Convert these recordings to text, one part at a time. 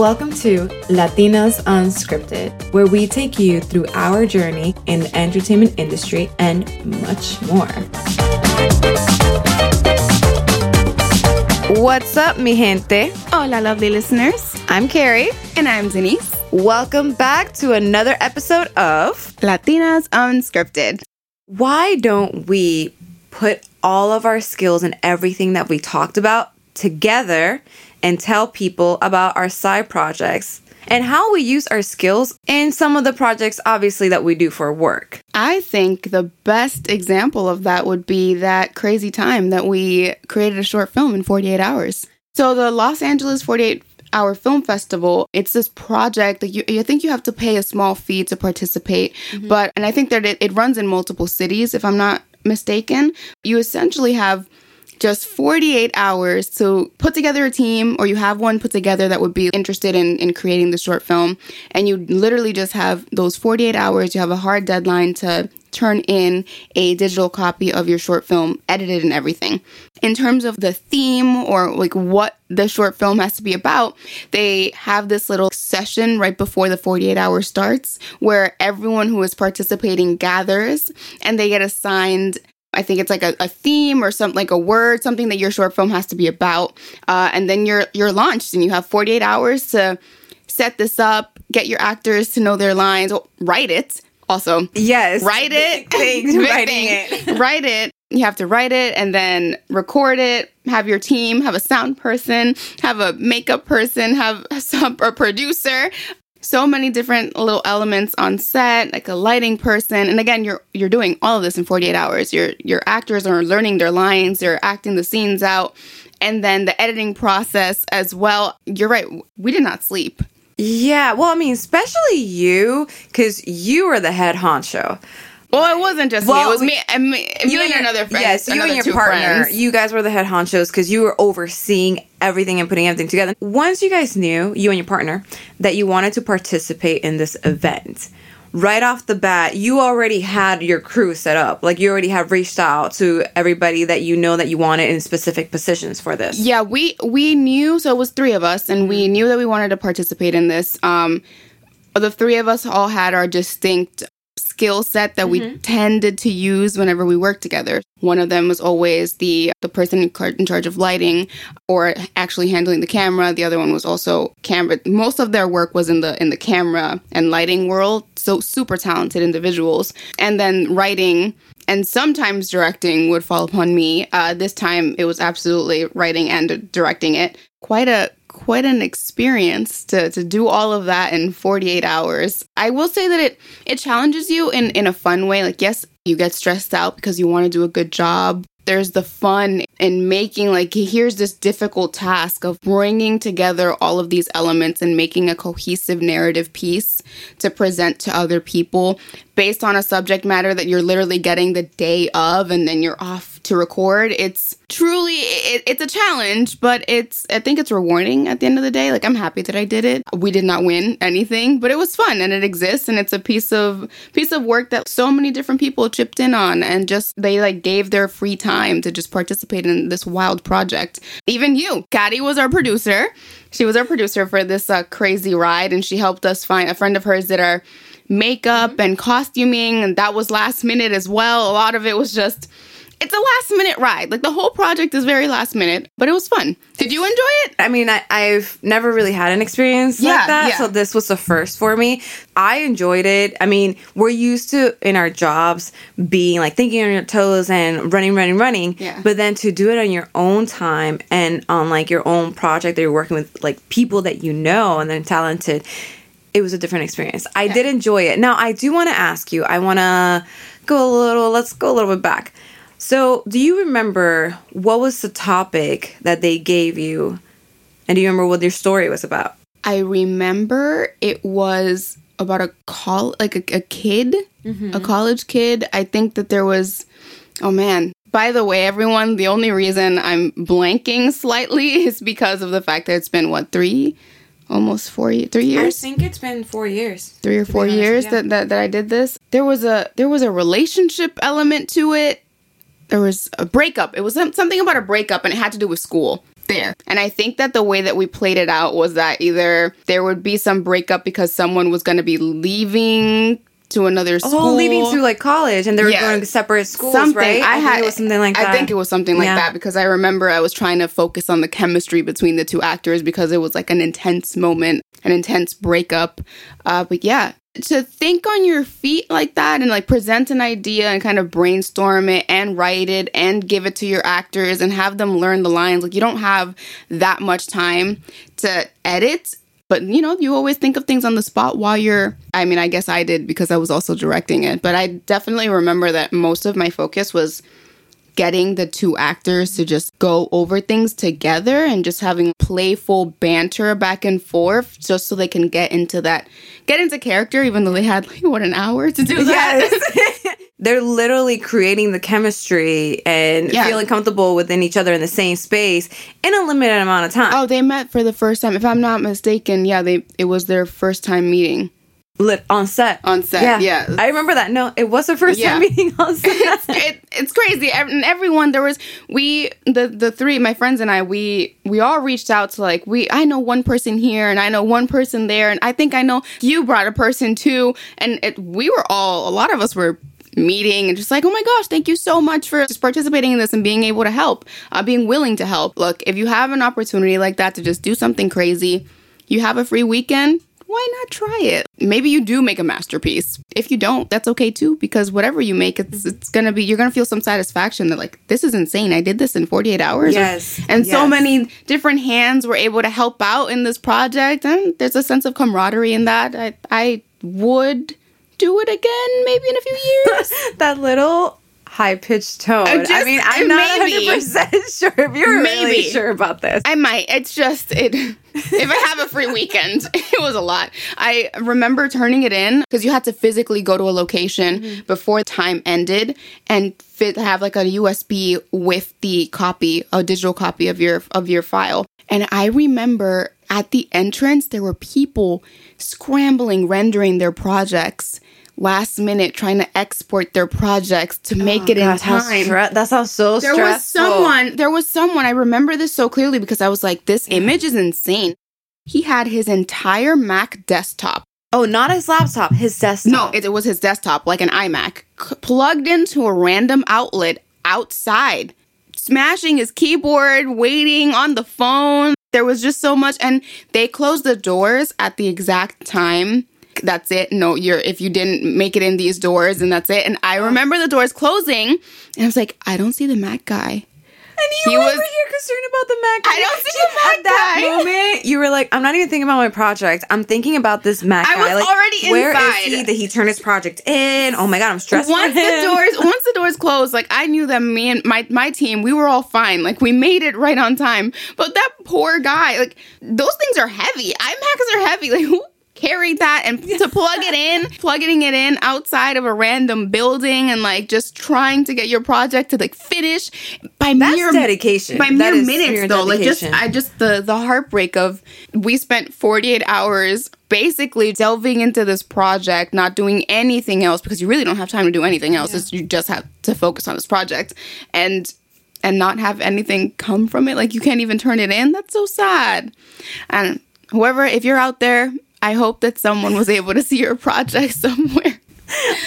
Welcome to Latinas Unscripted, where we take you through our journey in the entertainment industry and much more. What's up, mi gente? Hola, lovely listeners. I'm Carrie. And I'm Denisse. Welcome back to another episode of Latinas Unscripted. Why don't we put all of our skills and everything that we talked about together and tell people about our side projects and how we use our skills in some of the projects, obviously, that we do for work. I think the best example of that would be that crazy time that we created a short film in 48 hours. So, the Los Angeles 48 Hour Film Festival, it's this project that you, I think you have to pay a small fee to participate. Mm-hmm. But, and I think that it, it runs in multiple cities, if I'm not mistaken. You essentially have just 48 hours to put together a team or you have one put together that would be interested in, in creating the short film. And you literally just have those 48 hours you have a hard deadline to turn in a digital copy of your short film edited and everything. In terms of the theme or like what the short film has to be about they have this little session right before the 48 hours starts where everyone who is participating gathers and they get assigned I think it's like a, a, theme or something like a word, something that your short film has to be about. Uh, and then you're you're launched and you have 48 hours to set this up, get your actors to know their lines, write it. Also, yes, write it. Things, writing it. write it. You have to write it and then record it. Have your team, have a sound person, have a makeup person, have some a producer, so many different little elements on set like a lighting person and again you're you're doing all of this in 48 hours your your actors are learning their lines they're acting the scenes out and then the editing process as well you're right we did not sleep yeah well i mean especially you because you were the head honcho well, it wasn't just well, me. It was me, and me, you and, your, another friend. Yes, you and your partner. Friends. You guys were the head honchos because you were overseeing everything and putting everything together. Once you guys knew, you and your partner, that you wanted to participate in this event, right off the bat, you already had your crew set up. Like you already have reached out to everybody that you know that you wanted in specific positions for this. Yeah, we we knew. So it was three of us, and we knew that we wanted to participate in this. Um, the three of us all had our distinct skill set that mm-hmm. we tended to use whenever we worked together. One of them was always the the person in charge of lighting or actually handling the camera. The other one was also camera. Most of their work was in the in the camera and lighting world. So super talented individuals. And then writing and sometimes directing would fall upon me. Uh, this time it was absolutely writing and directing it. Quite a quite an experience to, to do all of that in 48 hours. I will say that it it challenges you in in a fun way. Like yes, you get stressed out because you want to do a good job. There's the fun in making like here's this difficult task of bringing together all of these elements and making a cohesive narrative piece to present to other people based on a subject matter that you're literally getting the day of and then you're off to record. It's truly it, it's a challenge, but it's I think it's rewarding at the end of the day. Like I'm happy that I did it. We did not win anything, but it was fun and it exists and it's a piece of piece of work that so many different people chipped in on and just they like gave their free time to just participate in this wild project. Even you, Caddy was our producer. She was our producer for this uh, crazy ride and she helped us find a friend of hers that our makeup and costuming, and that was last minute as well. A lot of it was just it's a last minute ride. Like the whole project is very last minute, but it was fun. Did you enjoy it? I mean, I, have never really had an experience yeah, like that, yeah. so this was the first for me. I enjoyed it. I mean, we're used to in our jobs being like thinking on your toes and running, running, running. Yeah. But then to do it on your own time and on like your own project that you're working with like people that you know and they're talented it was a different experience. I did enjoy it. Now, I do want to ask you, I want to go a little, let's go a little bit back. So, do you remember what was the topic that they gave you? And do you remember what your story was about? I remember it was about a call like a, a kid, mm-hmm. a college kid. I think that there was oh man. By the way, everyone, the only reason I'm blanking slightly is because of the fact that it's been what, 3 almost four three years. I think it's been four years. Three or four years yeah. that, that that I did this. There was a there was a relationship element to it. There was a breakup. It was something about a breakup, and it had to do with school. there. And I think that the way that we played it out was that either there would be some breakup because someone was going to be leaving to another school. Oh, leaving to like college, and they were yeah. going to separate schools, something. right? I, I had it was something like that. I think it was something like yeah. that because I remember I was trying to focus on the chemistry between the two actors because it was like an intense moment, an intense breakup. Uh, but yeah, to think on your feet like that and like present an idea and kind of brainstorm it and write it and give it to your actors and have them learn the lines like you don't have that much time to edit but you know you always think of things on the spot while you're i mean i guess i did because i was also directing it but i definitely remember that most of my focus was getting the two actors to just go over things together and just having playful banter back and forth just so they can get into that get into character even though they had like what an hour to do that yes. they're literally creating the chemistry and yeah. feeling comfortable within each other in the same space in a limited amount of time oh they met for the first time if i'm not mistaken yeah they it was their first time meeting lit on set. On set, yeah. yeah. I remember that. No, it was the first yeah. time meeting on set. it's, it, it's crazy. And everyone there was we the the three my friends and I we we all reached out to like we I know one person here and I know one person there and I think I know you brought a person too and it, we were all a lot of us were meeting and just like, oh my gosh, thank you so much for just participating in this and being able to help, uh, being willing to help. Look, if you have an opportunity like that to just do something crazy, you have a free weekend, why not try it? Maybe you do make a masterpiece. If you don't, that's okay too, because whatever you make, it's it's gonna be you're gonna feel some satisfaction that like this is insane. I did this in 48 hours. Yes, and yes. so many different hands were able to help out in this project, and there's a sense of camaraderie in that. I I would do it again, maybe in a few years. that little high pitched tone. Just, I mean, I'm not 100 percent sure if you're maybe. really sure about this. I might. It's just it. if I have a free weekend, it was a lot. I remember turning it in because you had to physically go to a location mm-hmm. before time ended and fit, have like a USB with the copy, a digital copy of your of your file. And I remember at the entrance there were people scrambling rendering their projects last minute trying to export their projects to oh make oh, it gosh, in time. Stre- that sounds so there stressful. was someone, there was someone, I remember this so clearly because I was like, this image is insane. He had his entire Mac desktop. Oh, not his laptop, his desktop. No, it, it was his desktop, like an iMac, c- plugged into a random outlet outside, smashing his keyboard, waiting on the phone. There was just so much. And they closed the doors at the exact time that's it. No, you're if you didn't make it in these doors and that's it. And I remember the doors closing and I was like, I don't see the Mac guy. You he were was, over here concerned about the Mac. I don't see the Mac At that guy. moment, you were like, "I'm not even thinking about my project. I'm thinking about this Mac I guy. was like, already where inside. is he? Did he turn his project in? Oh my god, I'm stressed. Once the doors, once the doors closed, like I knew that me and my my team, we were all fine. Like we made it right on time. But that poor guy, like those things are heavy. iMacs are heavy. Like who carried that and to plug it in, plugging it in outside of a random building and like just trying to get your project to like finish by That's mere dedication. By mere minutes though. Like just I just the the heartbreak of we spent 48 hours basically delving into this project, not doing anything else because you really don't have time to do anything else. Yeah. You just have to focus on this project. And and not have anything come from it. Like you can't even turn it in. That's so sad. And whoever, if you're out there I hope that someone was able to see your project somewhere.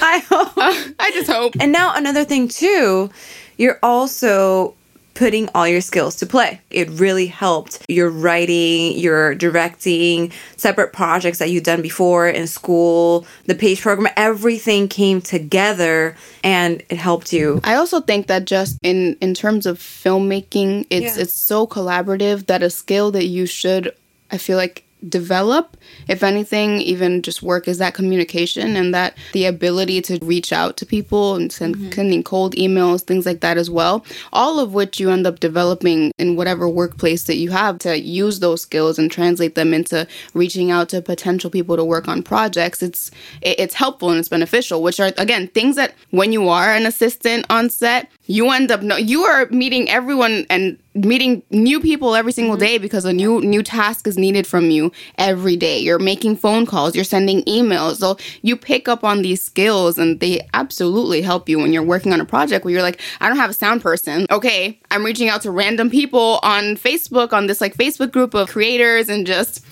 I hope. Uh, I just hope. And now another thing too, you're also putting all your skills to play. It really helped your writing, your directing, separate projects that you've done before in school, the page program, everything came together and it helped you. I also think that just in in terms of filmmaking, it's yeah. it's so collaborative that a skill that you should I feel like develop. If anything even just work is that communication and that the ability to reach out to people and send mm-hmm. sending cold emails things like that as well. All of which you end up developing in whatever workplace that you have to use those skills and translate them into reaching out to potential people to work on projects. It's it's helpful and it's beneficial which are again things that when you are an assistant on set you end up no you are meeting everyone and meeting new people every single Mm-hmm. day because a new new task is needed from you every day. You're making phone calls you're sending emails. So you pick up on these skills and they absolutely help you when you're working on a project where you're like i don't have a sound person. Okay i'm reaching out to random people on facebook on this like facebook group of creators and just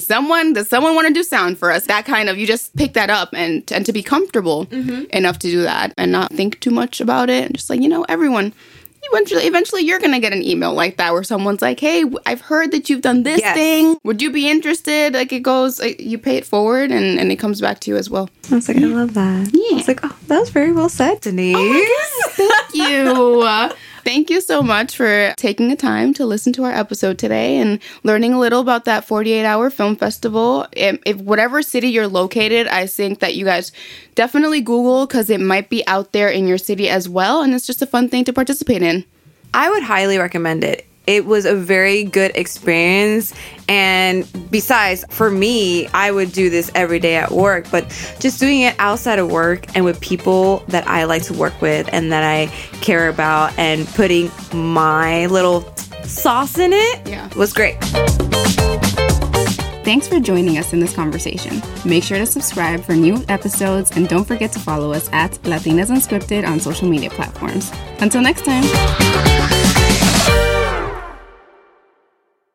someone does someone want to do sound for us? That kind of you just pick that up and and to be comfortable mm-hmm. enough to do that and not think too much about it and just like you know everyone eventually eventually you're gonna get an email like that where someone's like hey i've heard that you've done this Yes. thing. Would you be interested? Like it goes like, you pay it forward and and it comes back to you as well. I was like, I love that. I was like, oh, that was very well said, Denisse. Oh thank you thank you so much for taking the time to listen to our episode today and learning a little about that 48 hour film festival if, if whatever city you're located i think that you guys definitely google because it might be out there in your city as well and it's just a fun thing to participate in I would highly recommend it. It was a very good experience. And besides, for me, I would do this every day at work, but just doing it outside of work and with people that I like to work with and that I care about and putting my little sauce in it Yeah. was great. Thanks for joining us in this conversation. Make sure to subscribe for new episodes and don't forget to follow us at Latinas Unscripted on social media platforms. Until next time.